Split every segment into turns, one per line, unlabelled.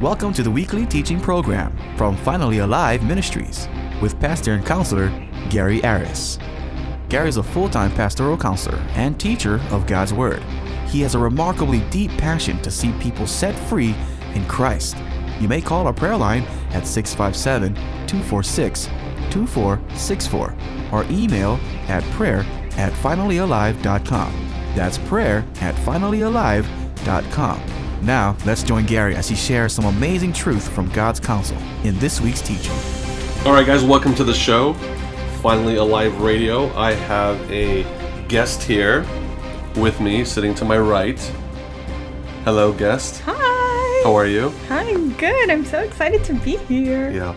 Welcome to the weekly teaching program from Finally Alive Ministries with pastor and counselor Gary Aris. Gary is a full time pastoral counselor and teacher of God's Word. He has a remarkably deep passion to see people set free in Christ. You may call our prayer line at 657 246 2464 or email at prayer at finallyalive.com. That's prayer at finallyalive.com. Now, let's join Gary as he shares some amazing truth from God's counsel in this week's teaching.
All right, guys, welcome to the show. Finally Alive Radio. I have a guest here with me, sitting to my right. Hello, guest.
Hi.
How are you?
I'm good. I'm so excited to be here.
Yeah.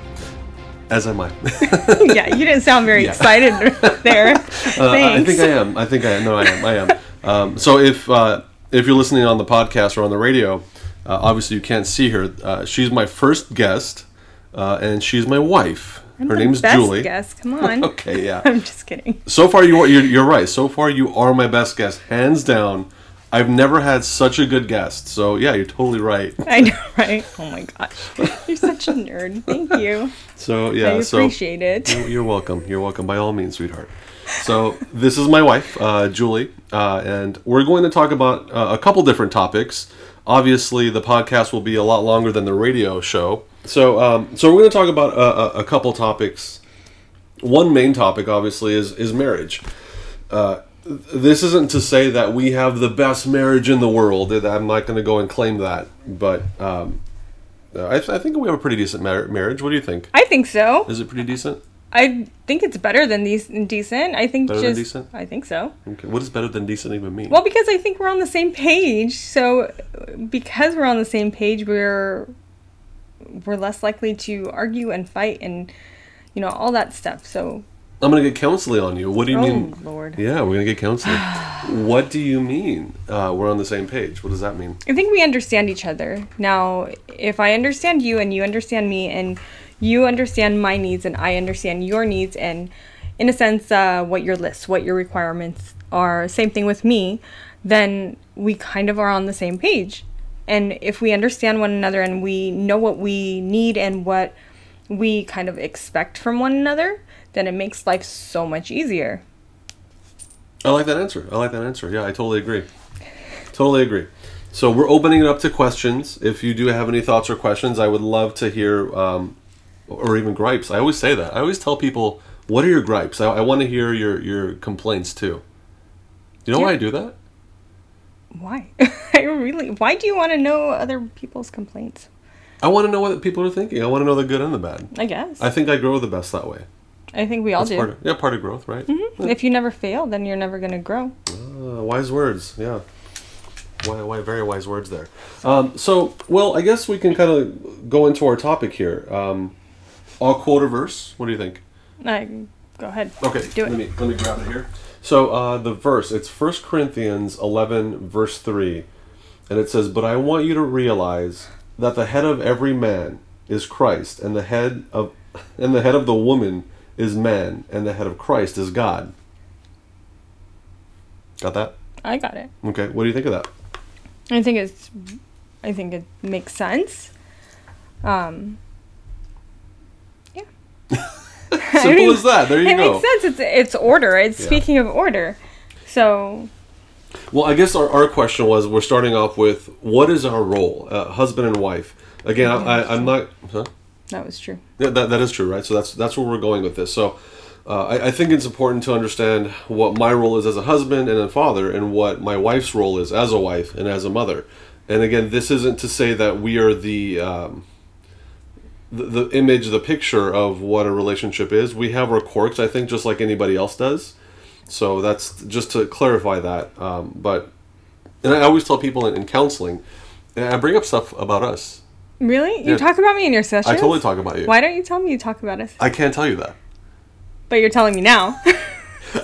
As am I.
yeah, you didn't sound very
Yeah.
excited there.
Uh,
Thanks.
I think I am. I think I am. No, I am. I am. Um, so if uh, if you're listening on the podcast or on the radio, uh, obviously you can't see her. Uh, she's my first guest, uh, and she's my wife.
I'm
her
the
name's
best
Julie.
Guess. Come on.
Okay, yeah.
I'm just kidding.
So far, you are, you're, you're right. So far, you are my best guest, hands down. I've never had such a good guest. So yeah, you're totally right.
I know, right? Oh my gosh, you're such a nerd. Thank you.
So yeah,
I
so
appreciate it.
You're- welcome. You're welcome by all means, sweetheart. So this is my wife, uh, Julie, uh, and we're going to talk about uh, a couple different topics. Obviously, the podcast will be a lot longer than the radio show. So, um, so we're going to talk about a, a, a couple topics. One main topic, obviously, is is marriage. Uh, this isn't to say that we have the best marriage in the world. I'm not going to go and claim that, but um, I, th- I think we have a pretty decent mar- marriage. What do you think?
I think so.
Is it pretty decent?
I think it's better than these decent. I think
Better than decent?
I think so.
Okay. What does better than decent even mean?
Well, because I think we're on the same page. So, because we're on the same page, we're we're less likely to argue and fight and you know all that stuff. So,
I'm gonna get counseling on you. What do you mean?
oh
mean?
lord,
Yeah, we're gonna get counseling. what do you mean? Uh, we're on the same page. What does that mean?
I think we understand each other now. If I understand you and you understand me and you understand my needs and I understand your needs and in a sense uh, what your lists, what your requirements are, same thing with me, then we kind of are on the same page. And if we understand one another and we know what we need and what we kind of expect from one another, then it makes life so much easier.
I like that answer. I like that answer. Yeah, I totally agree. Totally agree. So we're opening it up to questions. If you do have any thoughts or questions, I would love to hear, um, or even gripes. I always say that. I always tell people, "What are your gripes?" I, I want to hear your your complaints too. You know why I do that?
Why? I really. Why do you want to know other people's complaints?
I want to know what people are thinking. I want to know the good and the bad.
I guess.
I think I grow the best that way.
I think we all
That's
do.
part of, yeah, part of growth, right?
if you never fail, then you're never going to grow.
Uh, wise words, yeah. Why, why, very wise words there. Um, so, well, I guess we can kind of go into our topic here. Um, I'll quote a verse. What do you think?
I, go ahead.
Okay,
Do it.
let me let me grab it here. So, uh, the verse it's 1 Corinthians eleven verse three, and it says, "But I want you to realize that the head of every man is Christ, and the head of and the head of the woman is man, and the head of Christ is God." Got that?
I got it.
Okay. What do you think of that?
I think it's. I think it makes sense. Um. Yeah.
Simple
mean,
as that. There you
it
go.
makes sense. It's it's order. It's
Yeah.
speaking of order. So
Well, I guess our, our question was we're starting off with what is our role, uh, husband and wife? Again, I, I, I'm not. Huh?
that was true.
Yeah, that, that is true, right? So that's that's where we're going with this. So uh, I, I think it's important to understand what my role is as a husband and a father, and what my wife's role is as a wife and as a mother. And again, this isn't to say that we are the um, the, the image, the picture of what a relationship is. We have our quirks, I think, just like anybody else does. So that's just to clarify that. Um, but and I always tell people in, in counseling, and I bring up stuff about us.
Really? You
Yeah.
talk about me in your sessions?
I totally talk about you.
Why don't you tell me you talk about us?
I can't tell you that.
But you're telling me now.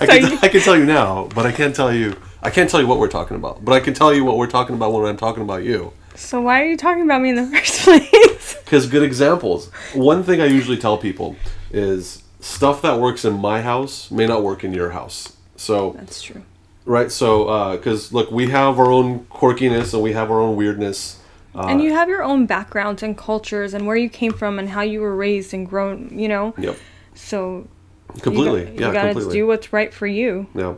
I can,
you-
I can tell you now, but I can't tell you. I can't tell you what we're talking about, but I can tell you what we're talking about when I'm talking about you.
so why are you talking about me in the first place?
Because good examples. One thing I usually tell people is stuff that works in my house may not work in your house. So
That's true.
right, so because look, we have our own quirkiness and we have our own weirdness,
and you have your own backgrounds and cultures and where you came from and how you were raised and grown, you know.
Yep.
So
Completely.
you, got,
yeah,
you gotta
completely.
do what's right for you.
Yeah.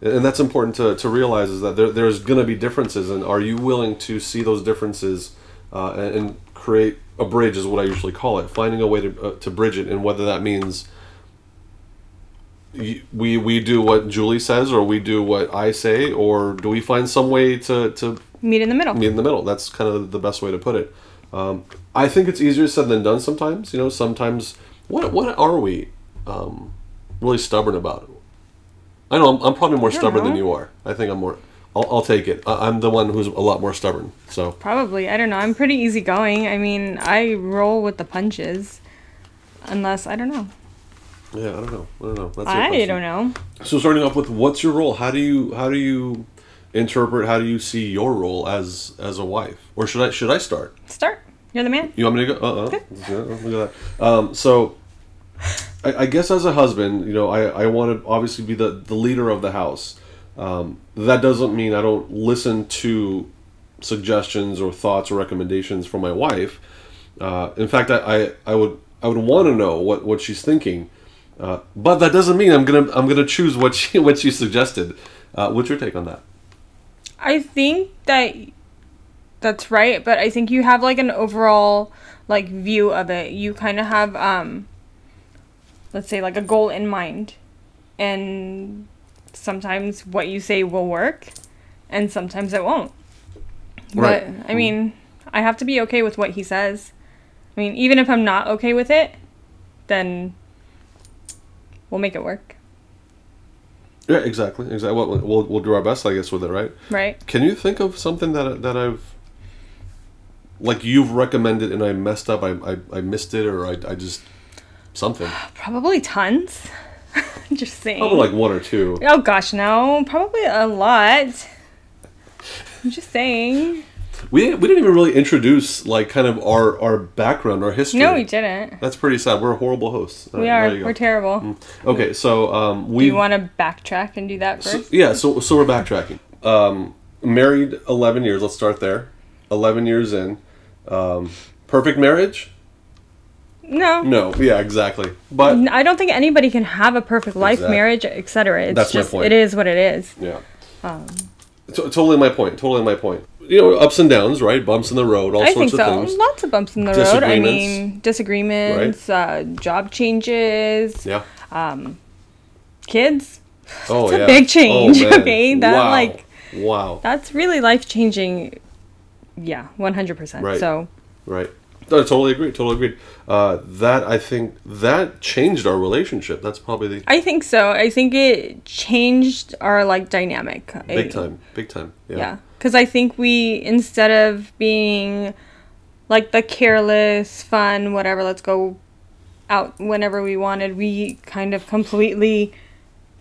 And that's important to, to realize is that there, there's going to be differences, and are you willing to see those differences uh, and, and create a bridge, is what I usually call it, finding a way to, uh, to bridge it, and whether that means we we do what Julie says, or we do what I say, or do we find some way to, to
Meet in the middle.
meet in the middle. That's kind of the best way to put it. Um, I think it's easier said than done sometimes. You know, sometimes what what are we um, really stubborn about? I know I'm, I'm probably more stubborn than you are. I think I'm more. I'll, I'll take it. I, I'm the one who's a lot more stubborn. So
Probably. I don't know. I'm pretty easygoing. I mean, I roll with the punches. Unless I don't know.
yeah, I don't know. I don't know. That's
I
question.
don't know.
So starting off with what's your role? How do you how do you interpret? How do you see your role as as a wife? Or should I should I start?
Start. You're the man.
You want me to go? Uh uh Look at that. Um, so, I, I guess as a husband, you know, I, I want to obviously be the, the leader of the house. Um, that doesn't mean I don't listen to suggestions or thoughts or recommendations from my wife. Uh, in fact, I, I, I would I would want to know what, what she's thinking. Uh, but that doesn't mean I'm gonna I'm gonna choose what she what she suggested. Uh, what's your take on that?
I think that that's right, but I think you have like an overall like view of it. You kind of have um let's say like a goal in mind. And sometimes what you say will work and sometimes it won't.
Right.
But I mean, I have to be okay with what he says. I mean, even if I'm not okay with it, then we'll make it work,
Yeah, exactly. Exactly. We'll, we'll, we'll do our best, I guess, with it, right?
right?
Can you think of something that that I've like you've recommended and I messed up? I I, I missed it or I, I just something.
Probably tons. Just saying.
Probably like one or two.
Oh gosh, no, probably a lot. I'm just saying.
We we didn't even really introduce like kind of our our background, our history.
No, we didn't.
That's pretty sad. We're horrible hosts.
We are. We're terrible.
Okay, so um,
Do
we
you want to backtrack and do that
So,
first?
yeah, so so we're backtracking. Um, married eleven years. Let's start there. Eleven years in. Um, perfect marriage?
No.
No. Yeah, exactly. But
I don't think anybody can have a perfect life,
Exact-
marriage, etc. It's
That's my point.
it is what it is.
Yeah.
Um,
To- totally my point. Totally my point. You know, ups and downs, right? Bumps in the road, all
I think
sorts of
so.
things.
Lots of bumps in the road. I mean, disagreements, uh, job changes,
Yeah.
Um, kids.
Oh
It's a
yeah.
big change,
Oh,
okay? That,
wow.
like-
Wow.
That's really life changing. Yeah, one hundred percent.
Right.
So
Right. No, totally agree. Totally agreed. Uh, that I think that changed our relationship. That's probably the
I think so. I think it changed our like dynamic.
big
I-
time. Big time. Yeah.
Yeah. Because I think we, instead of being like the careless, fun, whatever, let's go out whenever we wanted, we kind of completely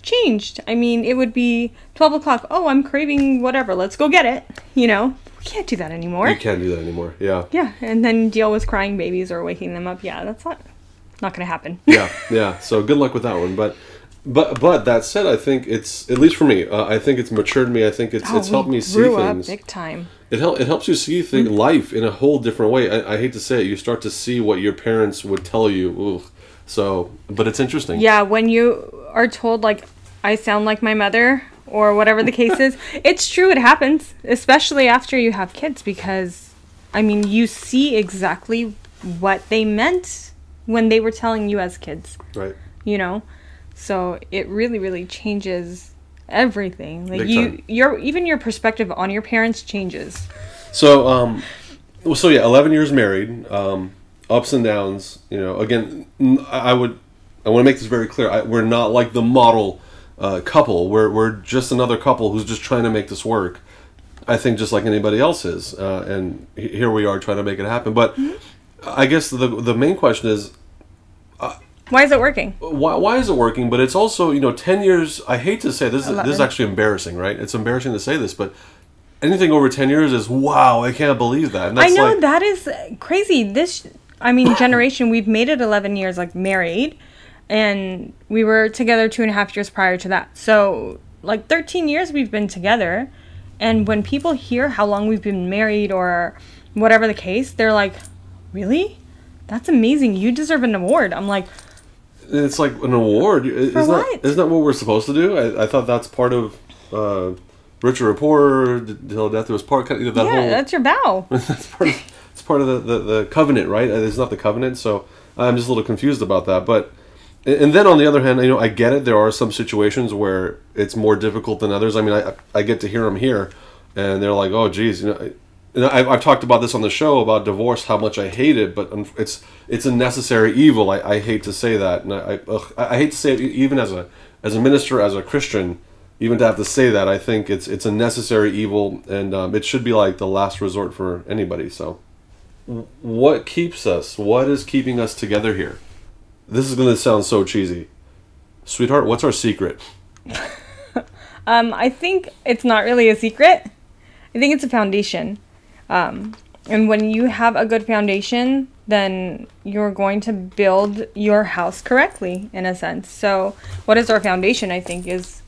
changed. I mean, it would be 12 o'clock. Oh, I'm craving whatever. Let's go get it. You know, can't do that anymore.
You can't do that anymore. Yeah.
Yeah. And then deal with crying babies or waking them up. Yeah, that's not, not going to happen.
yeah, yeah. So good luck with that one. But, but, but that said, I think it's at least for me. Uh, I think it's matured me. I think it's
Oh,
it's helped me see things.
big time.
It help, it helps you see thing, life in a whole different way. I, I hate to say it. You start to see what your parents would tell you. Ooh. So, but it's interesting.
Yeah, when you are told like I sound like my mother or whatever the case is, it's true it happens, especially after you have kids because I mean, you see exactly what they meant when they were telling you as kids,
Right.
you know? So, it really really changes everything. Like
Big
you
time.
your even your perspective on your parents changes.
So, um, well, so yeah, eleven years married, um, ups and downs. You know, again, I would, I want to make this very clear. I, we're not like the model uh, couple. We're we're just another couple who's just trying to make this work. I think just like anybody else is, uh, and here we are trying to make it happen. But I guess the the main question is
Why is it working?
why, why is it working? But it's also you know ten years. I hate to say this. Is, this is actually embarrassing, right? It's embarrassing to say this, but anything over ten years is wow. I can't believe that.
I know
like,
that is crazy. This, I mean, generation we've made it eleven years like married, and we were together two and a half years prior to that. So like thirteen years we've been together, and when people hear how long we've been married or whatever the case, they're like, "Really? That's amazing. You deserve an award." I'm like,
It's like an award. Isn't that,
what?
isn't that what we're supposed to do? I, I thought that's part of uh, Richer or Poorer, Till Death Do Us Part. kind of That
"Yeah,
whole,
that's your vow."
that's part of, it's part of the, the, the covenant, right? It's not the covenant, so I'm just a little confused about that. But and then on the other hand, you know, I get it. There are some situations where it's more difficult than others. I mean, I I get to hear them here, and they're like, "Oh, geez," you know. And I've, I've talked about this on the show about divorce, how much I hate it, but it's it's a necessary evil. I, I hate to say that, and I I, ugh, I hate to say it even as a as a minister, as a Christian, even to have to say that. I think it's it's a necessary evil, and um, it should be like the last resort for anybody. So what keeps us? What is keeping us together here? This is going to sound so cheesy. Sweetheart, what's our secret?
Um, I think it's not really a secret. I think it's a foundation. Um, and when you have a good foundation, then you're going to build your house correctly, in a sense. So, what is our foundation? I think is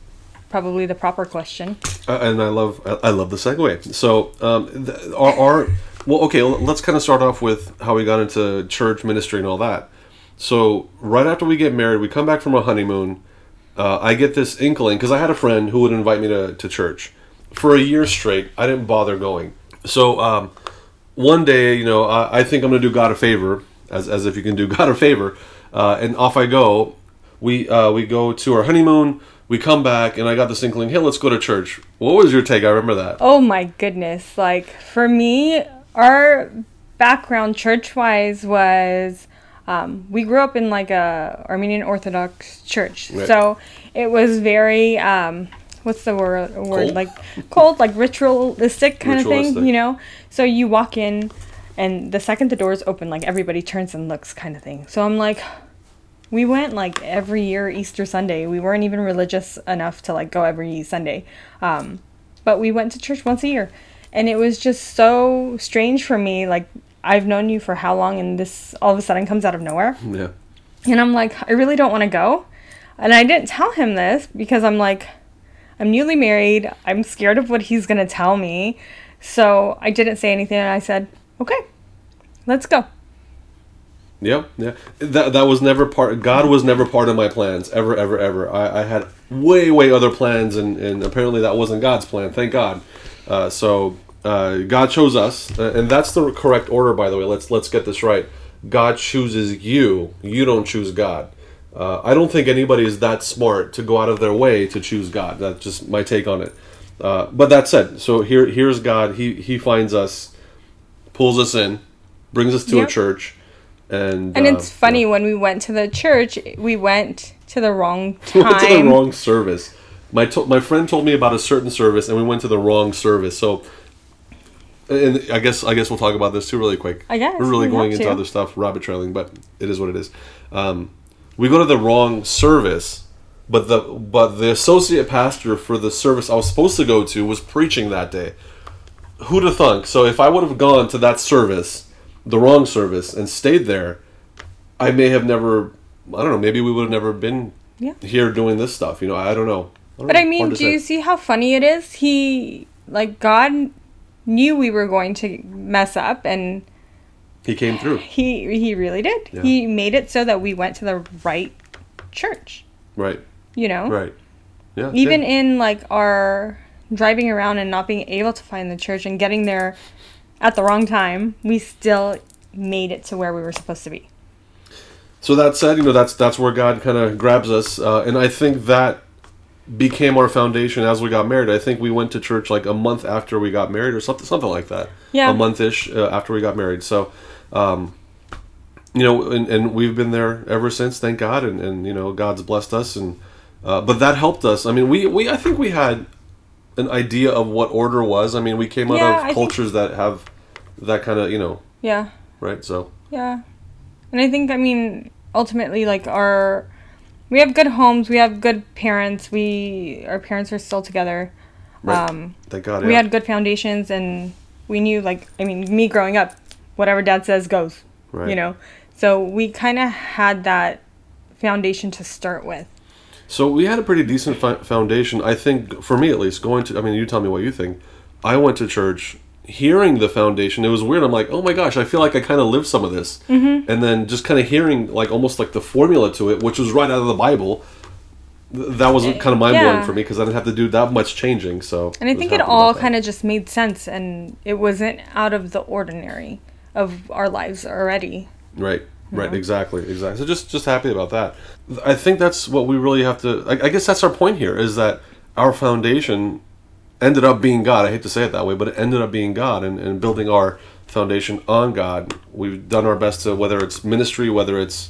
probably the proper question.
Uh, and I love I love the segue. So, um, th- our, our well, okay, let's kind of start off with how we got into church ministry and all that. So, right after we get married, we come back from a honeymoon. Uh, I get this inkling because I had a friend who would invite me to, to church for a year straight. I didn't bother going. So, um, one day, you know, I, I think I'm going to do God a favor, as, as if you can do God a favor, uh, and off I go. We uh, we go to our honeymoon. We come back, and I got this inkling. Hey, let's go to church. What was your take? I remember that.
Oh my goodness. Like, for me, our background church wise was um, we grew up in like a Armenian Orthodox church.
Right.
So it was very, um, what's the word? word?
Cold?
Like cold, like ritualistic kind of thing, you know? So you walk in, and the second the doors open, like everybody turns and looks kind of thing. So I'm like, we went like every year Easter Sunday. We weren't even religious enough to like go every Sunday. Um, but we went to church once a year. And it was just so strange for me. Like, I've known you for how long, and this all of a sudden comes out of nowhere.
Yeah.
And I'm like, I really don't want to go. And I didn't tell him this because I'm like, I'm newly married. I'm scared of what he's going to tell me. So I didn't say anything. And I said, okay, let's go.
Yeah, yeah. That that was never part. God was never part of my plans ever, ever, ever. I, I had way, way other plans, and and apparently that wasn't God's plan. Thank God. Uh, so uh, God chose us, uh, and that's the correct order, by the way. Let's let's get this right. God chooses you. You don't choose God. Uh, I don't think anybody is that smart to go out of their way to choose God. That's just my take on it. Uh, but that said, so here here's God. He he finds us, pulls us in, brings us to
Yep.
a church, and
And
uh,
it's funny when we went to the church, we went to the wrong
we went to the wrong service. My to- my friend told me about a certain service, and we went to the wrong service. So, and I guess I guess we'll talk about this too really quick.
I guess,
we're really
we
going into
to.
other stuff, rabbit trailing, but it is what it is. Um, we go to the wrong service, but the but the associate pastor for the service I was supposed to go to was preaching that day. Who'd have thunk? So if I would have gone to that service, the wrong service, and stayed there, I may have never. I don't know. Maybe we would have never been
Yeah.
here doing this stuff. You know, I don't know. I don't
But
know.
I mean, do you see how funny it is? He, like, God knew we were going to mess up, and
He came through.
he he really did.
Yeah.
He made it so that we went to the right church.
Right.
You know,
Right. Yeah.
even
yeah.
in like our driving around and not being able to find the church and getting there at the wrong time, we still made it to where we were supposed to be.
So that said, you know, that's that's where God kind of grabs us, uh, and I think that became our foundation as we got married. I think we went to church like a month after we got married, or something, something like that.
Yeah.
A month ish uh, after we got married. So, um, you know, and, and we've been there ever since. Thank God, and, and you know, God's blessed us, and uh, but that helped us. I mean, we we I think we had an idea of what order was. I mean, we came out
Yeah, I
of
think-
cultures that have that kind of you know
Yeah.
right. So
Yeah. And I think I mean ultimately like our we have good homes, we have good parents, we our parents are still together.
right.
Um
Thank God.
we
yeah.
had good foundations and we knew like I mean me growing up whatever dad says goes.
Right.
You know. So we kind of had that foundation to start with.
So we had a pretty decent fo- foundation, I think, for me at least. Going to, I mean, you tell me what you think. I went to church hearing the foundation, it was weird. I'm like, oh my gosh, I feel like I kind of lived some of this, mm-hmm. and then just kind of hearing like almost like the formula to it, which was right out of the Bible. th- That was kind of mind blowing
Yeah.
for me because I didn't have to do that much changing. So,
And I think it all kind of just made sense and it wasn't out of the ordinary of our lives already.
Right. Right. Exactly. Exactly. So just just happy about that. I think that's what we really have to. I, I guess that's our point here is that our foundation ended up being God. I hate to say it that way, but it ended up being God and, and building our foundation on God. We've done our best to whether it's ministry, whether it's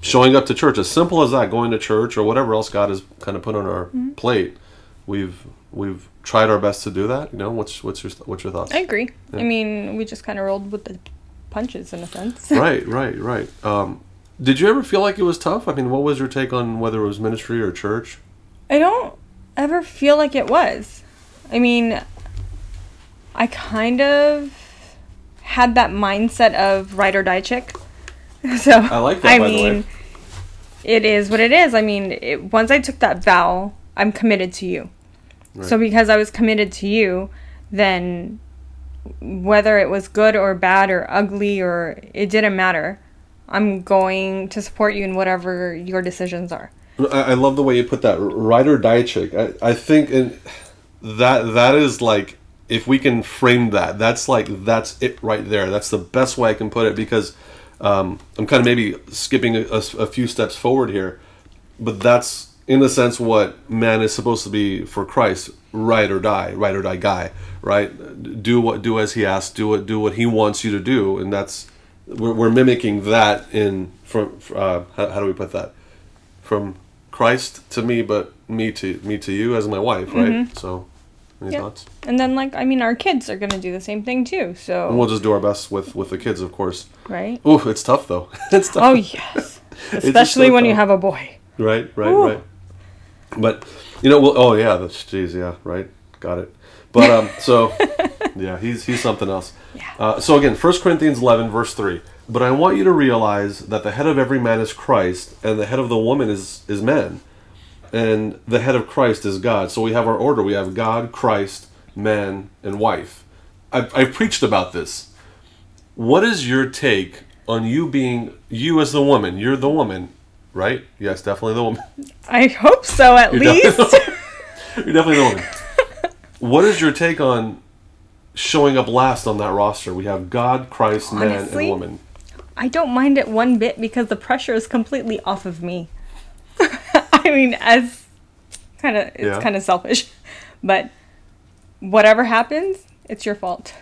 showing up to church, as simple as that, going to church or whatever else God has kind of put on our plate. We've we've tried our best to do that. You know, what's what's your what's your thoughts?
I agree. I mean, we just kind of rolled with the punches in a sense.
right, right, right. Um, did you ever feel like it was tough? I mean, what was your take on whether it was ministry or church?
I don't ever feel like it was. I mean, I kind of had that mindset of ride or die chick. So
I like that,
I
by the
mean,
way.
it is what it is. I mean, it, once I took that vow, I'm committed to you. So because I was committed to you, then whether it was good or bad or ugly or it didn't matter. I'm going to support you in whatever your decisions are.
I, I love the way you put that, ride or die chick. I, I think in, that that is like if we can frame that, that's like that's it right there. That's the best way I can put it because um, I'm kind of maybe skipping a, a- few steps forward here, but that's in a sense what man is supposed to be for Christ: ride or die, ride or die guy, right? Do what do as he asks, do what do what he wants you to do, and that's we're, we're mimicking that in from uh, how, how do we put that from Christ to me, but me to me to you as my wife, right? So, any
Yeah.
thoughts?
And then like I mean our kids are gonna do the same thing too.
And
So
we'll just do our best with with the kids, of course.
right.
Ooh, it's tough though. it's tough.
Oh yes. Especially
so
when you have a boy.
Right, right,
Ooh.
right. But you know, well, oh yeah, that's geez, yeah, right, got it. But um, so yeah, he's he's something else.
Yeah.
Uh, so again, 1 Corinthians eleven, verse three. But I want you to realize that the head of every man is Christ, and the head of the woman is is man, and the head of Christ is God. So we have our order. We have God, Christ, man, and wife. I've, I've preached about this. What is your take on you being you as the woman? You're the woman, right? Yes, definitely the woman.
I hope so at
You're
least.
definitely, you're definitely the woman. What is your take on showing up last on that roster? We have God, Christ, man, and woman.
I don't mind it one bit because the pressure is completely off of me. I mean, as kind of it's
Yeah.
kind of selfish, but whatever happens, it's your fault.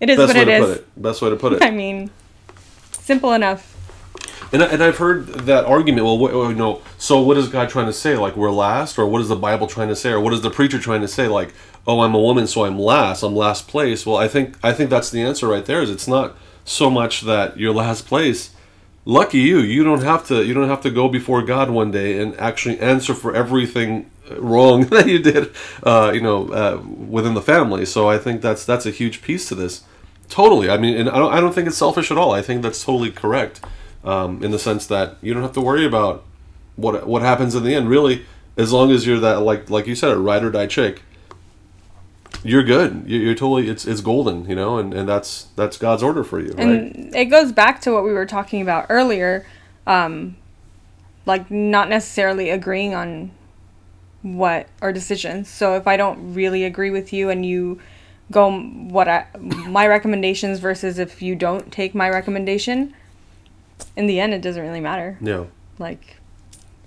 It is
Best
what
way
it
to
is.
put it. Best way to put it.
I mean, simple enough.
And, I- and I've heard that argument. Well, what, you know, so what is God trying to say? Like we're last, or what is the Bible trying to say, or what is the preacher trying to say? Like, oh, I'm a woman, so I'm last. I'm last place. Well, I think I think that's the answer right there. Is it's not so much that you're last place. Lucky you. You don't have to. You don't have to go before God one day and actually answer for everything wrong that you did. Uh, you know, uh, within the family. So I think that's that's a huge piece to this. Totally. I mean, and I don't, I don't think it's selfish at all. I think that's totally correct um, in the sense that you don't have to worry about what what happens in the end. Really, as long as you're that like like you said, a ride or die chick, you're good. You're, you're totally it's it's golden, you know, and, and that's that's God's order for you, right?
And it goes back to what we were talking about earlier, um, like not necessarily agreeing on what our decisions. So if I don't really agree with you and you go what I, my recommendations versus if you don't take my recommendation, in the end it doesn't really matter.
Yeah.
Like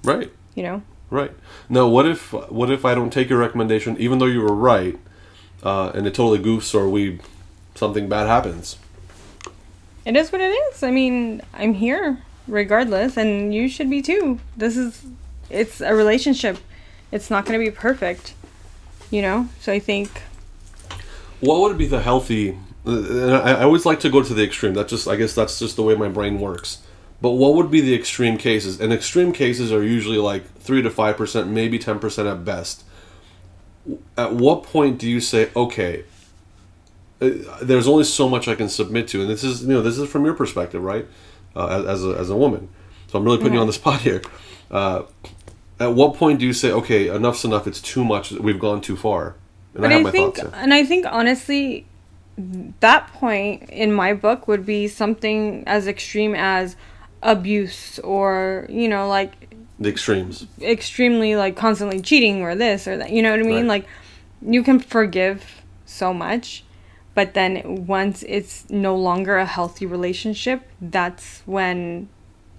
Right.
you know,
Right. Now, what if what if I don't take your recommendation, even though you were right, uh, and it totally goofs or we something bad happens?
it is what it is. I mean, I'm here regardless, and you should be too. This is it's a relationship. It's not going to be perfect, you know. So I think
What would be the healthy? I always like to go to the extreme. That's just, I guess, that's just the way my brain works. But what would be the extreme cases? And extreme cases are usually like three to five percent, maybe ten percent at best. At what point do you say, okay, uh, there's only so much I can submit to, and this is, you know, this is from your perspective, right? Uh, as, as a as a woman, so I'm really putting you on the spot here. Uh, at what point do you say, okay, enough's enough? It's too much. We've gone too far. And
but
I have
I, think, and I think honestly, that point in my book would be something as extreme as abuse or you know like
The extremes.
extremely like constantly cheating or this or that. You know what I mean?
Right.
Like you can forgive so much, but then once it's no longer a healthy relationship, that's when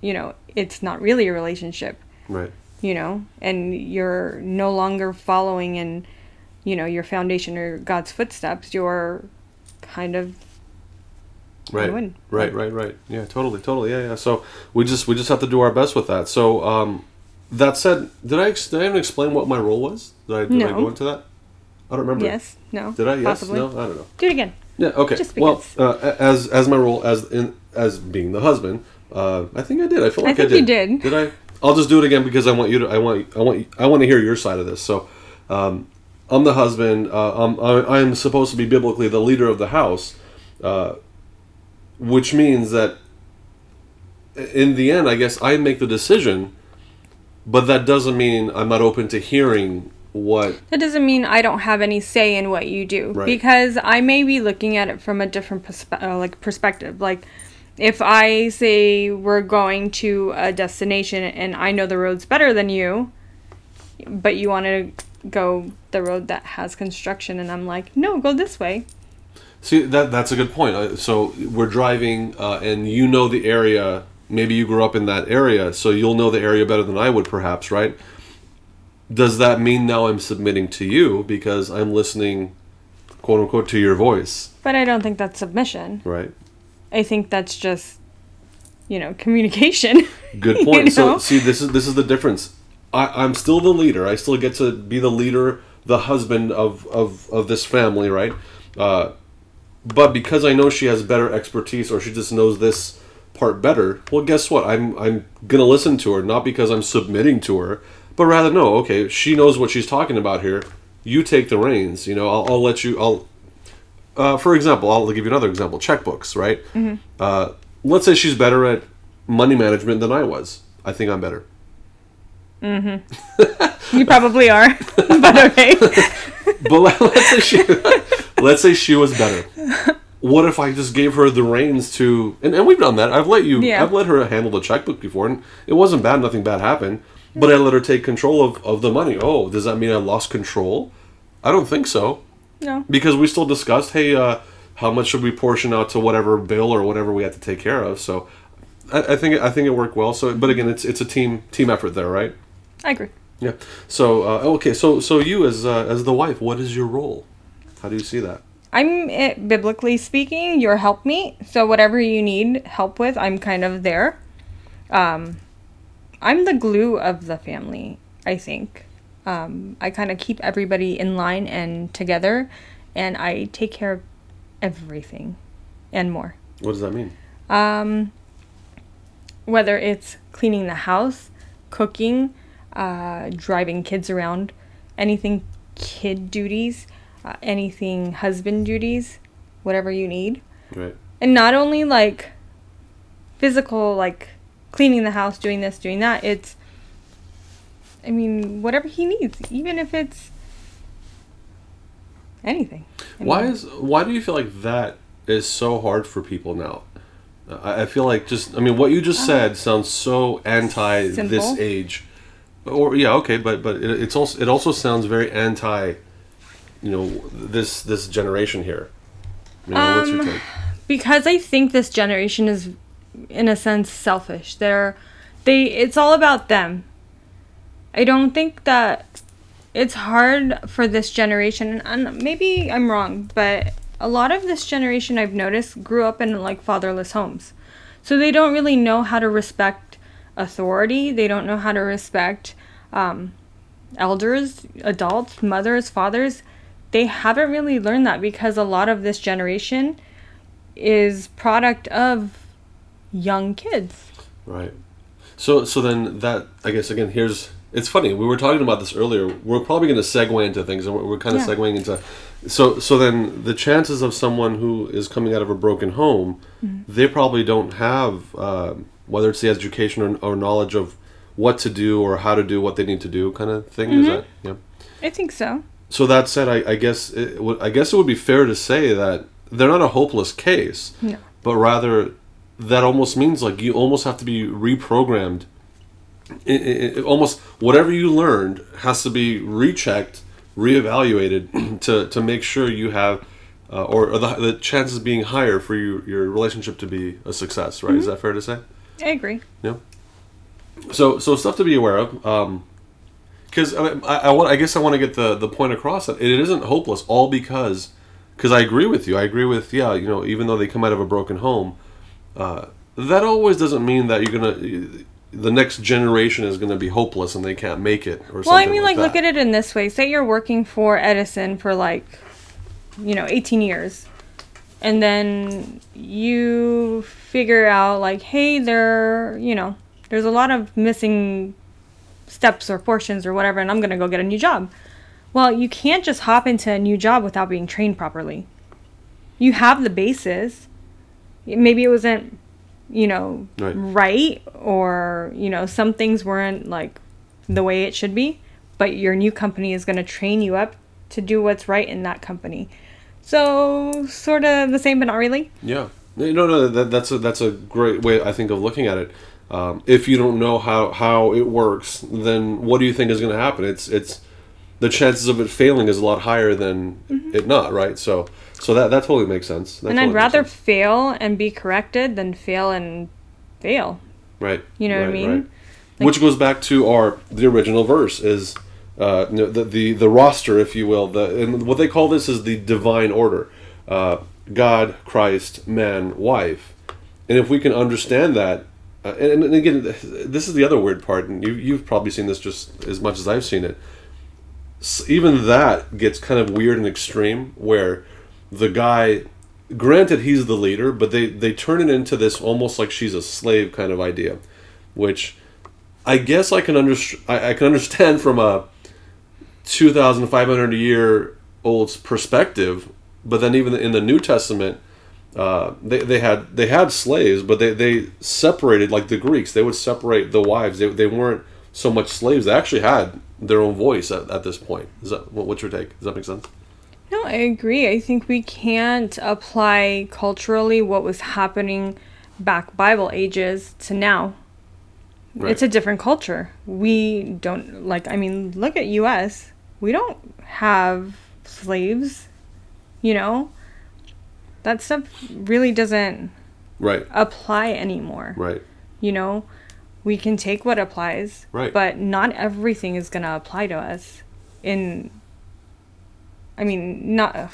you know it's not really a relationship.
Right.
You know, and you're no longer following in you know your foundation or God's footsteps. You're kind of
Right.
win.
Right, right, right. Yeah, totally, totally. Yeah, yeah. So we just we just have to do our best with that. So um, that said, did I did I even explain what my role was? Did I did I go into that? I don't remember.
yes, no,
Did I? Yes.
possibly.
No. I don't know.
Do it again.
Yeah. Okay.
Just
well, uh, as as my role as in as being the husband, uh, I think I did. I feel like
I
like I,
think you did.
Did I? I'll just do it again because I want you to. I want. I want. I want to hear your side of this. So, um, I'm the husband. Uh, I'm, I, I'm supposed to be biblically the leader of the house, uh, which means that in the end, I guess I make the decision, but that doesn't mean I'm not open to hearing what.
That doesn't mean I don't have any say in what you do
Right.
because I may be looking at it from a different perspe- uh, like perspective. Like if I say we're going to a destination and I know the roads better than you, but you want to go the road that has construction and I'm like, "No, go this way."
See that that's a good point. Uh, So we're driving, uh, and you know the area. Maybe you grew up in that area, so you'll know the area better than I would, perhaps, right? Does that mean now I'm submitting to you because I'm listening, quote unquote, to your voice,
But I don't think that's submission.
right?
I think that's just you know, communication.
Good
You
point. So see, this is this is the difference. I, I'm still the leader. I still get to be the leader, the husband of of, of this family, right? Uh, but because I know she has better expertise, or she just knows this part better, well, guess what? I'm I'm gonna listen to her, not because I'm submitting to her, but rather no. Okay, she knows what she's talking about here. You take the reins. You know, I'll, I'll let you. I'll. Uh, for example, I'll give you another example. Checkbooks, right? Uh, let's say she's better at money management than I was. I think I'm better.
you probably are, but okay.
But let- let's say she, let's say she was better. What if I just gave her the reins to? And, and we've done that. I've let you.
Yeah.
I've let her handle the checkbook before, and it wasn't bad. Nothing bad happened. But I let her take control of, of the money. Oh, does that mean I lost control? I don't think so.
No.
because we still discussed, hey, uh, how much should we portion out to whatever bill or whatever we had to take care of. So, I, I think I think it worked well. So, but again, it's it's a team team effort there, right?
I agree.
Yeah. So, uh, okay. So, so you as uh, as the wife, what is your role? How do you see that?
I'm eh, biblically speaking your helpmeet. So whatever you need help with, I'm kind of there. Um, I'm the glue of the family. I think. Um, I kind of keep everybody in line and together, and I take care of everything, and more.
What does that mean?
Um, whether it's cleaning the house, cooking, uh, driving kids around, anything kid duties, anything husband duties, whatever you need.
Right.
And not only like physical, like cleaning the house, doing this, doing that, it's, I mean, whatever he needs, even if it's anything. I
Why is why do you feel like that is so hard for people now? I, I feel like just I mean what you just said sounds so anti this
Uh,
age, or yeah okay, but but it, it's also it also sounds very anti, you know this this generation here. You know, what's your
Um,
take?
because I think this generation is, in a sense, selfish. They're, they. It's all about them. I don't think that it's hard for this generation, and maybe I'm wrong, but a lot of this generation I've noticed grew up in like fatherless homes, so they don't really know how to respect authority. They don't know how to respect um, elders, adults, mothers, fathers. They haven't really learned that because a lot of this generation is product of young kids.
Right. So so then that I guess again here's it's funny we were talking about this earlier. We're probably going to segue into things, and we're, we're kind of
Yeah.
segueing into. So so then the chances of someone who is coming out of a broken home,
Mm-hmm.
they probably don't have um whether it's the education or, or knowledge of what to do or how to do what they need to do kind of thing. Is
Mm-hmm.
that yeah?
I think so.
So that said, I, I guess it, I guess it would be fair to say that they're not a hopeless case,
No.
but rather that almost means like you almost have to be reprogrammed. It, it, it- almost whatever you learned has to be rechecked, reevaluated to to make sure you have. Uh, or, or the, the chances being higher for you, your relationship to be a success, right? Is that fair to say?
I agree.
Yeah. So so stuff to be aware of. Um, because I, mean, I, I want I guess I want to get the the point across that it isn't hopeless all because because I agree with you. I agree with yeah. You know, even though they come out of a broken home, uh, that always doesn't mean that you're gonna the next generation is gonna be hopeless and they can't make it or something.
Well, I mean, like,
that.
look at it in this way. Say you're working for Edison for like, you know, 18 years. And then you figure out, like, hey, there, you know, there's a lot of missing steps or portions or whatever, and I'm going to go get a new job. Well, you can't just hop into a new job without being trained properly. You have the basis. Maybe it wasn't, you know,
Right.
right or, you know, some things weren't like the way it should be, but your new company is going to train you up to do what's right in that company. So, sort of the same, but not really.
Yeah. No, no, that, that's a that's a great way I think of looking at it. Um, if you don't know how how it works, then what do you think is going to happen? It's it's the chances of it failing is a lot higher than it not, right? So so that that totally makes sense. That
and
totally
I'd rather fail and be corrected than fail and fail.
right.
you know what I mean?
right. Which goes back to our the original verse is uh, the, the the roster, if you will. The and what they call this is the divine order: uh, God, Christ, man, wife. And if we can understand that, uh, and, and again, this is the other weird part, and you you've probably seen this just as much as I've seen it. Even that gets kind of weird and extreme, where the guy, granted he's the leader, but they they turn it into this almost like she's a slave kind of idea, which I guess I can I, I can understand from a two thousand five hundred year old's perspective, but then even in the New Testament, uh, they, they had they had slaves, but they, they separated like the Greeks. They would separate the wives. They, they weren't so much slaves. They actually had their own voice at, at this point. Is that what's your take? Does that make sense?
No, I agree. I think we can't apply culturally what was happening back Bible ages to now.
Right.
It's a different culture. We don't like I mean, look at US. We don't have slaves, you know? That stuff really doesn't
Right.
apply anymore.
Right.
You know, we can take what applies,
Right.
but not everything is going to apply to us in I mean, not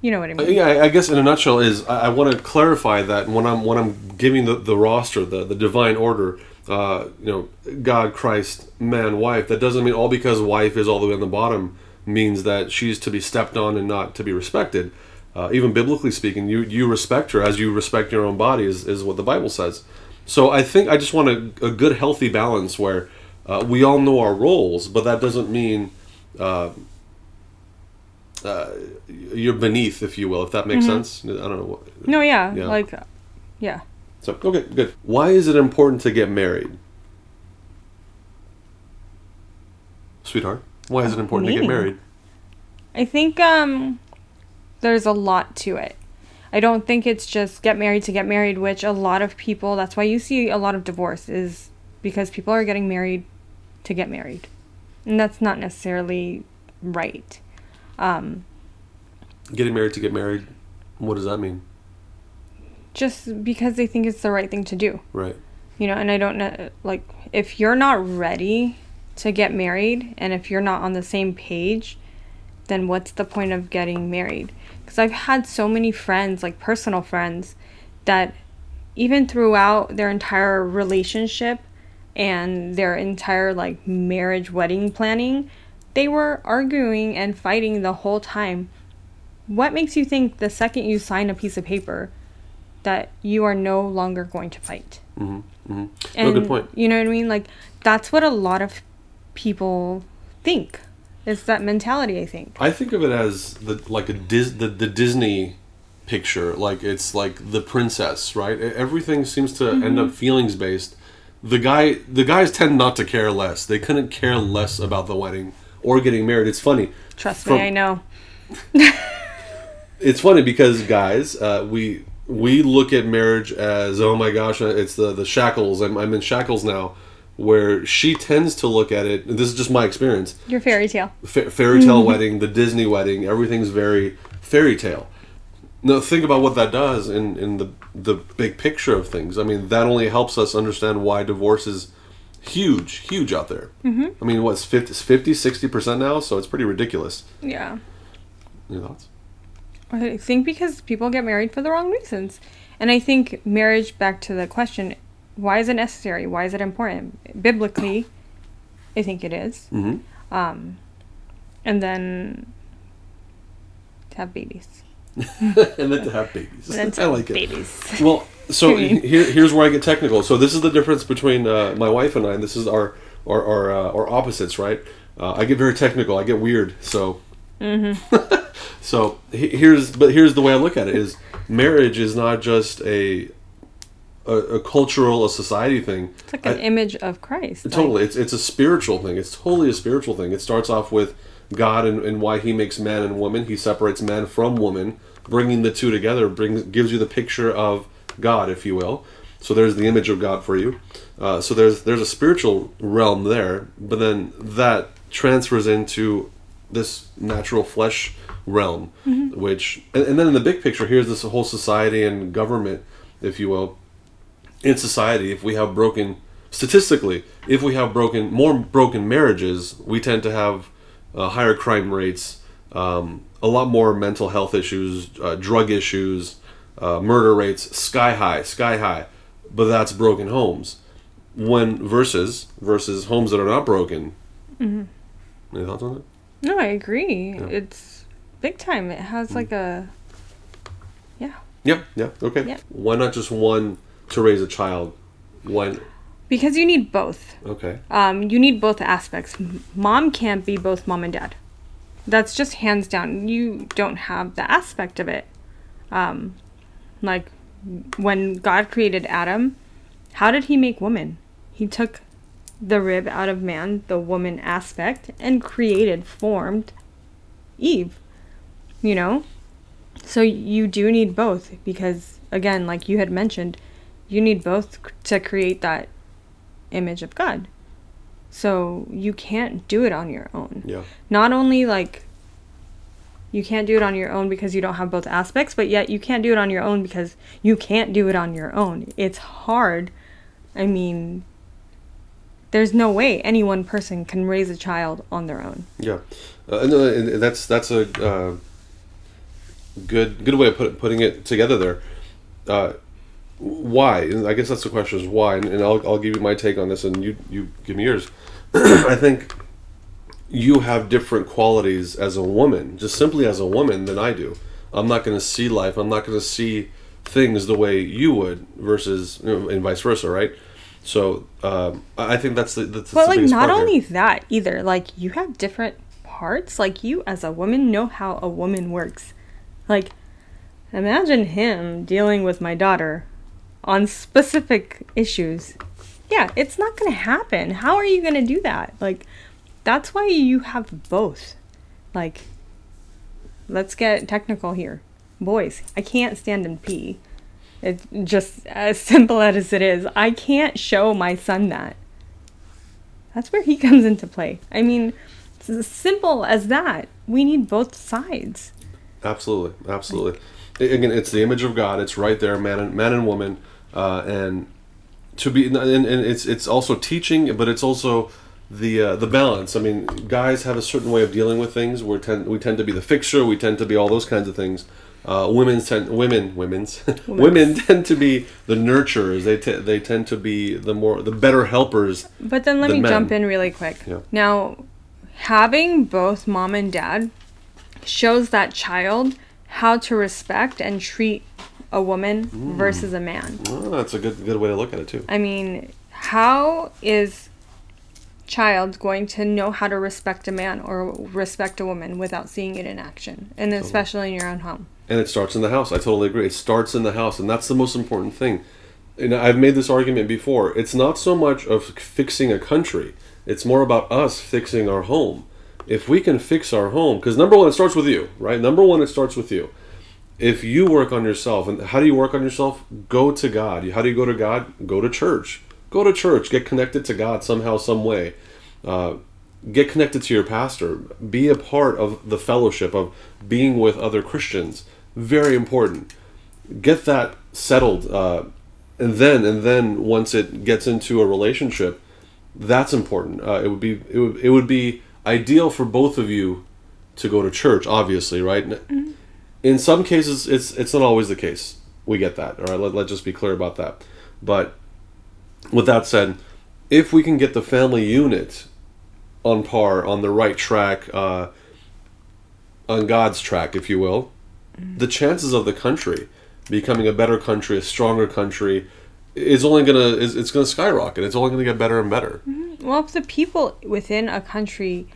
you know what I
Uh,
mean.
Yeah, I- I guess in a nutshell is I, I want to clarify that when I'm when I'm giving the, the roster, the, the divine order, uh, you know, God, Christ, man, wife. That doesn't mean all because wife is all the way on the bottom means that she's to be stepped on and not to be respected. Uh, even biblically speaking, you you respect her as you respect your own body is, is what the Bible says. So I think I just want a, a good healthy balance where uh, we all know our roles, but that doesn't mean uh, uh, you're beneath, if you will, if that makes sense. I don't know. what-
No, yeah,
Yeah.
like yeah.
So okay, good. Why is it important to get married, sweetheart? Why is it important to get married?
I think um there's a lot to it. I don't think it's just get married to get married, which a lot of people that's why you see a lot of divorce is because people are getting married to get married. And that's not necessarily right. Um
Getting married to get married. What does that mean?
just because they think it's the right thing to do.
Right.
You know, and I don't know like if you're not ready to get married and if you're not on the same page, then what's the point of getting married? Because I've had so many friends, like personal friends, that even throughout their entire relationship and their entire like marriage wedding planning, they were arguing and fighting the whole time. What makes you think the second you sign a piece of paper that you are no longer going to fight?
Mm-hmm. No,
And
good point.
You know what I mean? Like that's what a lot of people think. It's that mentality, I think.
I think of it as the like a Dis, the, the Disney picture. Like it's like the princess, right? Everything seems to end up feelings based. The guy, the guys tend not to care less. They couldn't care less about the wedding or getting married. It's funny.
Trust
From-
me, I know.
It's funny because guys, uh, we we look at marriage as oh my gosh, uh, it's the the shackles. I'm, I'm in shackles now. Where she tends to look at it. This is just my experience.
Your fairy tale.
Fa- fairy tale wedding, the Disney wedding, everything's very fairy tale. Now think about what that does in, in the the big picture of things. I mean, that only helps us understand why divorce is huge, huge out there. Mm-hmm. I mean, what's 50, 50 60% now? So it's pretty ridiculous.
Yeah.
Your thoughts?
I think because people get married for the wrong reasons. And I think marriage, back to the question, why is it necessary? Why is it important? Biblically, I think it is.
Mm-hmm.
Um, and then to have babies.
and then to have babies.
And then to
I like it.
babies.
Well, so here, here's where I get technical. So this is the difference between uh, my wife and I. And this is our our our, uh, our opposites, right? Uh, I get very technical. I get weird. So so here's but here's the way I look at it: is marriage is not just a a, a cultural, a society thing.
It's like an
I-
image of Christ. like-
Totally, it's it's a spiritual thing. It's totally a spiritual thing. It starts off with God and, and why He makes man and woman. He separates man from woman, bringing the two together brings gives you the picture of God, if you will. So there's the image of God for you. Uh, so there's there's a spiritual realm there, but then that transfers into this natural flesh realm, which and, and then in the big picture, here's this whole society and government, if you will, in society, if we have broken, statistically, if we have broken more broken marriages, we tend to have uh, higher crime rates, um, a lot more mental health issues, uh, drug issues, uh, murder rates, sky high, sky high. But that's broken homes. When versus versus homes that are not broken. Any thoughts on that?
No, I agree. It's big time. It has like a. Yeah.
Yeah, yeah, okay.
Yeah.
Why not just one to raise a child? One,
Because you need both.
okay.
Um, you need both aspects. Mom can't be both mom and dad. That's just hands down. You don't have the aspect of it. Um, like when God created Adam, how did he make woman? He took the rib out of man, the woman aspect, and created, formed Eve. You know? So you do need both because, again, like you had mentioned, you need both to create that image of God. So you can't do it on your own.
Yeah.
Not only like you can't do it on your own because you don't have both aspects, but yet you can't do it on your own because you can't do it on your own. It's hard. I mean, there's no way any one person can raise a child on their own.
Yeah, uh, and, uh, and that's that's a uh, good good way of put, putting it together there. Uh, why? And I guess that's the question: is why? And, and I'll I'll give you my take on this, and you you give me yours. I think you have different qualities as a woman, just simply as a woman, than I do. I'm not going to see life. I'm not going to see things the way you would, versus you know, and vice versa, right? So um, I think that's the that's,
But
the
like not
part here.
only that either, like you have different parts. Like you as a woman know how a woman works. Like imagine him dealing with my daughter on specific issues. Yeah, it's not going to happen. How are you going to do that? Like that's why you have both. Like let's get technical here. Boys, I can't stand and pee. It's just as simple as it is. I can't show my son that. That's where he comes into play. I mean, it's as simple as that. We need both sides.
Absolutely, absolutely. A- Again, it's the image of God. It's right there, man and man and woman, uh, and to be and, and it's it's also teaching, but it's also the uh, the balance. I mean, guys have a certain way of dealing with things. We tend we tend to be the fixer. We tend to be all those kinds of things. Uh, women tend women women's women tend to be the nurturers. They te- they tend to be the more the better helpers.
But then let me
men.
jump in really quick.
Yeah.
Now, having both mom and dad shows that child how to respect and treat a woman
Mm.
versus a man.
Oh, that's a good good way to look at it too.
I mean, how is child going to know how to respect a man or respect a woman without seeing it in action, and especially in your own home?
And it starts in the house. I totally agree. It starts in the house, and that's the most important thing. And I've made this argument before. It's not so much of fixing a country. It's more about us fixing our home. if we can fix our home, because number one, it starts with you, right? Number one, it starts with you. If you work on yourself, and how do you work on yourself? Go to God. How do you go to God? Go to church. Go to church. Get connected to God somehow, some way. Uh, get connected to your pastor. Be a part of the fellowship of being with other Christians. Very important. Get that settled, uh, and then and then once it gets into a relationship, that's important. Uh, it would be it would, it would be ideal for both of you to go to church. Obviously, right? In some cases, it's it's not always the case. We get that. All right. Let, let's just be clear about that. But with that said, if we can get the family unit on par, on the right track, uh, on God's track, if you will, the chances of the country becoming a better country, a stronger country, is only gonna is it's gonna skyrocket. It's only gonna get better and better.
Well, if the people within a country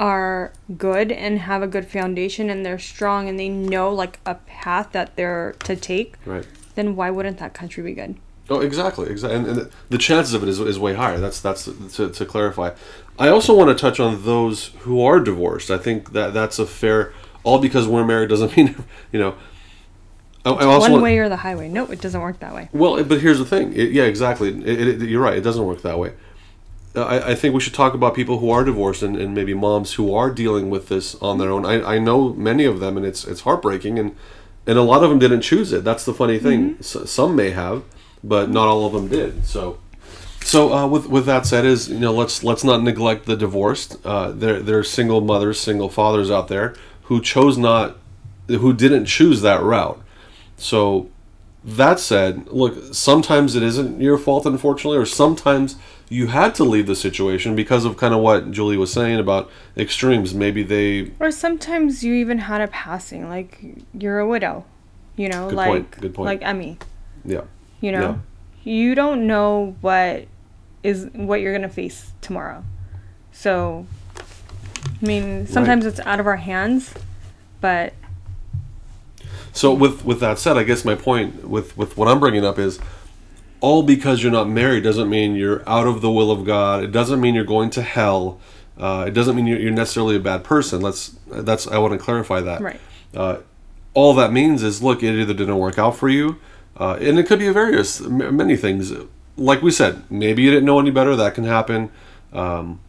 are good and have a good foundation and they're strong and they know like a path that they're to take,
Right.
then why wouldn't that country be good?
Oh, exactly, exactly, and, and the chances of it is, is way higher. That's that's to, to clarify. I also want to touch on those who are divorced. I think that that's a fair. All because we're married doesn't mean, you know. I, I also
One
want-
way or the highway. No, it doesn't work that way.
Well, but here's the thing. It, yeah, exactly. It, it, you're right. It doesn't work that way. I, I think we should talk about people who are divorced and, and maybe moms who are dealing with this on their own. I, I know many of them, and it's it's heartbreaking, and and a lot of them didn't choose it. That's the funny thing. S- some may have, but not all of them did. So. So uh, with with that said, is you know let's let's not neglect the divorced. Uh, there there are single mothers, single fathers out there who chose not, who didn't choose that route. So that said, look, sometimes it isn't your fault, unfortunately, or sometimes you had to leave the situation because of kind of what Julie was saying about extremes. Maybe they.
Or sometimes you even had a passing, like you're a widow, you know,
Good
like
point, good point.
like Emmy,
Yeah.
you know. You don't know what is what you're gonna face tomorrow. So I mean, sometimes it's out of our hands, but
So with with that said, I guess my point with with what I'm bringing up is all because you're not married doesn't mean you're out of the will of God. It doesn't mean you're going to hell. Uh, it doesn't mean you're, you're necessarily a bad person. Let's that's I want to clarify that.
Right.
Uh, all that means is look, it either didn't work out for you, uh, and it could be various many things. Like we said, maybe you didn't know any better. That can happen. Um,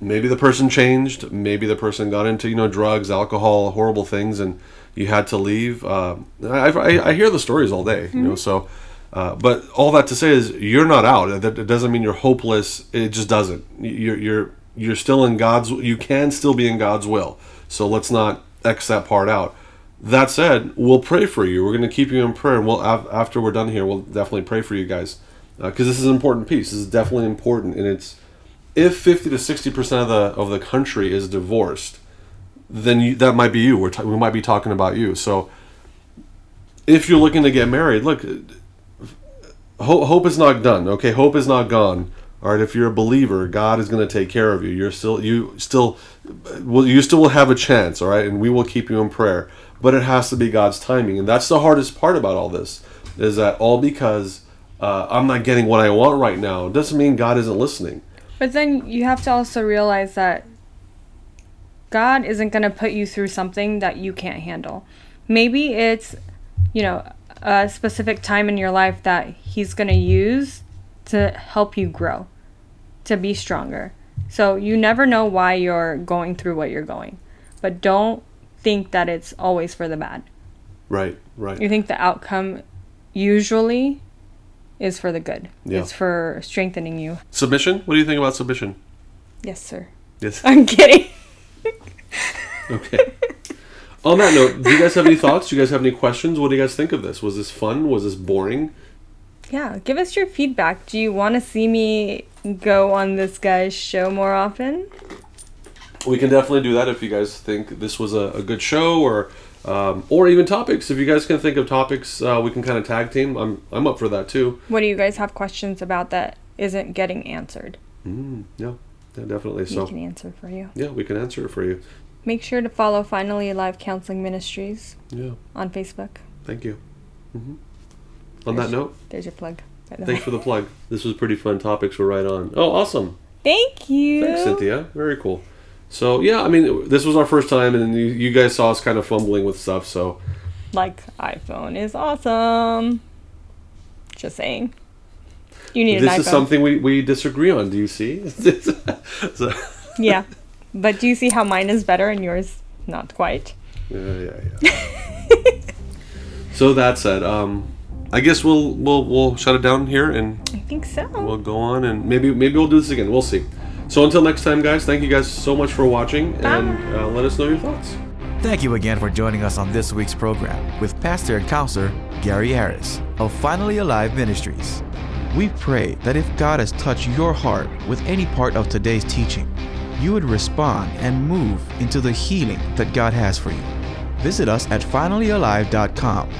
maybe the person changed. Maybe the person got into you know drugs, alcohol, horrible things, and you had to leave. Um, I, I, I hear the stories all day, you know. So, uh, but all that to say is you're not out. That it doesn't mean you're hopeless. It just doesn't. You're you're you're still in God's. You can still be in God's will. So let's not x that part out. That said, we'll pray for you. We're going to keep you in prayer, and we'll af- after we're done here, we'll definitely pray for you guys because this is an important piece. This is definitely important, and it's if 50 to 60 percent of the of the country is divorced then you, that might be you We're ta- we might be talking about you so if you're looking to get married look hope, hope is not done okay? Hope is not gone. All right if you're a believer god is going to take care of you. You're still you still well you still will have a chance all right? And we will keep you in prayer. But it has to be god's timing. And that's the hardest part about all this is that all because uh, i'm not getting what i want right now doesn't mean god isn't listening.
But then you have to also realize that God isn't going to put you through something that you can't handle. Maybe it's, you know, a specific time in your life that he's going to use to help you grow, to be stronger. So you never know why you're going through what you're going. But don't think that it's always for the bad.
right right
You think the outcome usually is for the good.
Yeah.
It's for strengthening you.
Submission? What do you think about submission?
Yes, sir.
Yes.
I'm kidding.
Okay. On that note, do you guys have any thoughts? Do you guys have any questions? What do you guys think of this? Was this fun? Was this boring?
Yeah, give us your feedback. Do you want to see me go on this guy's show more often?
We can definitely do that if you guys think this was a, a good show, or um, or even topics. If you guys can think of topics, uh, we can kind of tag team. I'm I'm up for that too.
What do you guys have questions about that isn't getting answered?
Mm, yeah, yeah, definitely.
we
So we
can answer for you.
yeah, we can answer it for you.
Make sure to follow Finally Alive Counseling Ministries
Yeah,
on Facebook.
thank you. hmm On that note,
There's your plug. the
thanks
way.
for the plug. This was pretty fun. Topics were right on. Oh, awesome.
Thank you.
Thanks, Cynthia. Very cool. So yeah, I mean, this was our first time, and you, you guys saw us kind of fumbling with stuff. So
Like iPhone is awesome. Just saying. You need
this
an
is something we, we disagree on. Do you see? so,
Yeah. But do you see how mine is better and yours not quite?
yeah, yeah, yeah. so that said, um, I guess we'll we'll we'll shut it down here, and
I think so.
we'll go on, and maybe maybe we'll do this again. We'll see. So until next time, guys. Thank you guys so much for watching, and uh, let us know your thoughts.
Thank you again for joining us on this week's program with pastor and counselor Gary Aris of Finally Alive Ministries. We pray that if God has touched your heart with any part of today's teaching, you would respond and move into the healing that God has for you. Visit us at finallyalive.com.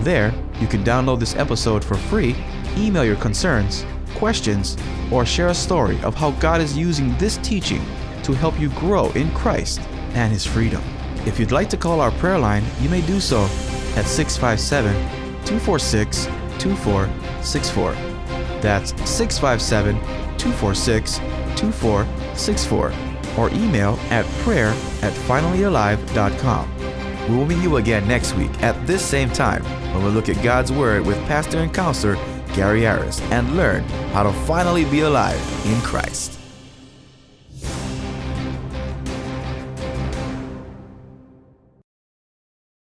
There, you can download this episode for free, email your concerns, questions, or share a story of how God is using this teaching to help you grow in Christ and His freedom. If you'd like to call our prayer line, you may do so at 657 246 2464. That's 657 246 2464. Or email at prayer at finallyalive.com. We will meet you again next week at this same time when we look at God's Word with pastor and counselor Gary Aris and learn how to finally be alive in Christ.